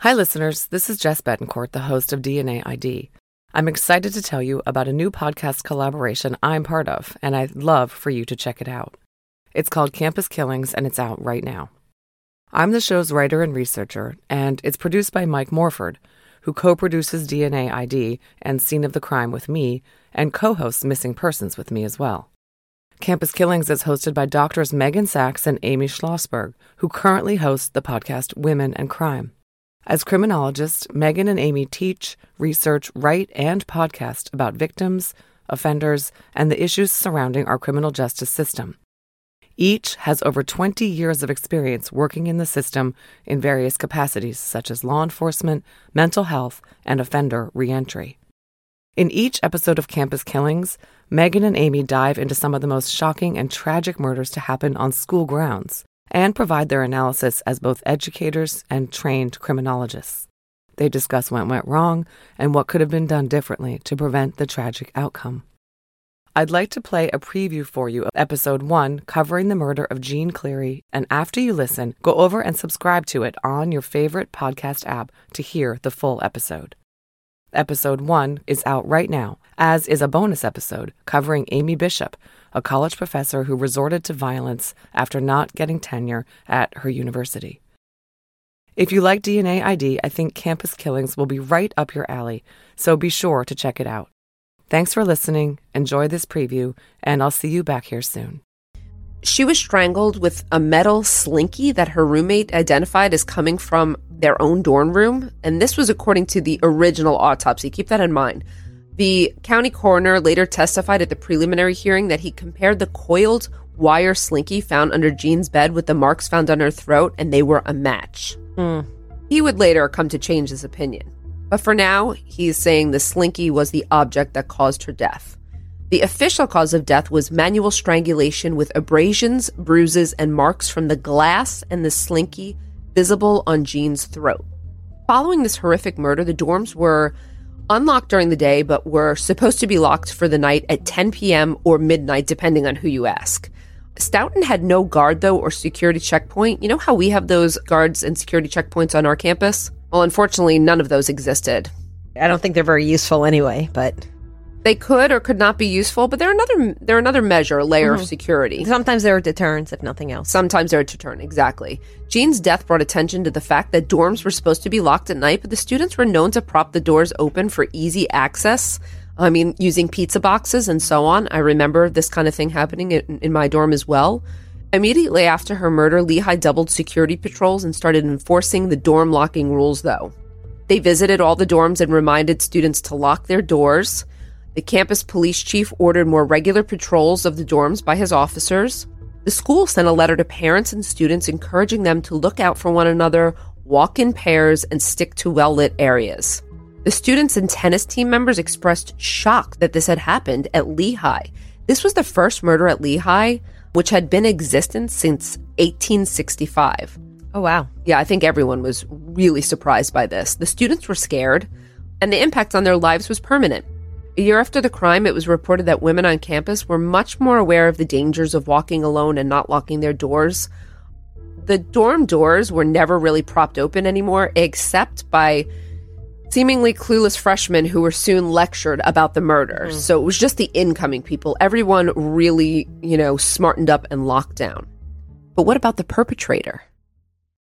Hi, listeners. This is Jess Bettencourt, the host of DNA ID. I'm excited to tell you about a new podcast collaboration I'm part of, and I'd love for you to check it out. It's called Campus Killings, and it's out right now. I'm the show's writer and researcher, and it's produced by Mike Morford, who co produces DNA ID and Scene of the Crime with me, and co hosts Missing Persons with me as well. Campus Killings is hosted by doctors Meghan Sacks and Amy Shlosberg, who currently host the podcast Women and Crime. As criminologists, Meghan and Amy teach, research, write, and podcast about victims, offenders, and the issues surrounding our criminal justice system. Each has over 20 years of experience working in the system in various capacities, such as law enforcement, mental health, and offender reentry. In each episode of Campus Killings, Meghan and Amy dive into some of the most shocking and tragic murders to happen on school grounds and provide their analysis as both educators and trained criminologists. They discuss what went wrong and what could have been done differently to prevent the tragic outcome. I'd like to play a preview for you of episode one covering the murder of Jeanne Clery, and after you listen, go over and subscribe to it on your favorite podcast app to hear the full episode. Episode one is out right now, as is a bonus episode covering Amy Bishop, a college professor who resorted to violence after not getting tenure at her university. If you like DNA ID, I think Campus Killings will be right up your alley, so be sure to check it out. Thanks for listening, enjoy this preview, and I'll see you back here soon. She was strangled with a metal slinky that her roommate identified as coming from their own dorm room. And this was according to the original autopsy. Keep that in mind. The county coroner later testified at the preliminary hearing that he compared the coiled wire slinky found under Jeanne's bed with the marks found on her throat, and they were a match. Mm. He would later come to change his opinion. But for now, he's saying the slinky was the object that caused her death. The official cause of death was manual strangulation with abrasions, bruises, and marks from the glass and the slinky visible on Jeanne's throat. Following this horrific murder, the dorms were unlocked during the day, but were supposed to be locked for the night at 10 p.m. or midnight, depending on who you ask. Stoughton had no guard, though, or security checkpoint. You know how we have those guards and security checkpoints on our campus? Well, unfortunately, none of those existed. I don't think they're very useful anyway, but They could or could not be useful, but they're another they're another measure, a layer of mm-hmm. security. sometimes they're deterrents, if nothing else. Sometimes they're a deterrent, exactly. Jeanne's death brought attention to the fact that dorms were supposed to be locked at night, but the students were known to prop the doors open for easy access. I mean, using pizza boxes and so on. I remember this kind of thing happening in, in my dorm as well. Immediately after her murder, Lehigh doubled security patrols and started enforcing the dorm locking rules, though. They visited all the dorms and reminded students to lock their doors. The campus police chief ordered more regular patrols of the dorms by his officers. The school sent a letter to parents and students encouraging them to look out for one another, walk in pairs, and stick to well lit areas. The students and tennis team members expressed shock that this had happened at Lehigh. This was the first murder at Lehigh, which had been in existence since 1865. Oh, wow. Yeah, I think everyone was really surprised by this. The students were scared, and the impact on their lives was permanent. A year after the crime, it was reported that women on campus were much more aware of the dangers of walking alone and not locking their doors. The dorm doors were never really propped open anymore, except by seemingly clueless freshmen who were soon lectured about the murder. Hmm. So it was just the incoming people. Everyone really, you know, smartened up and locked down. But what about the perpetrator?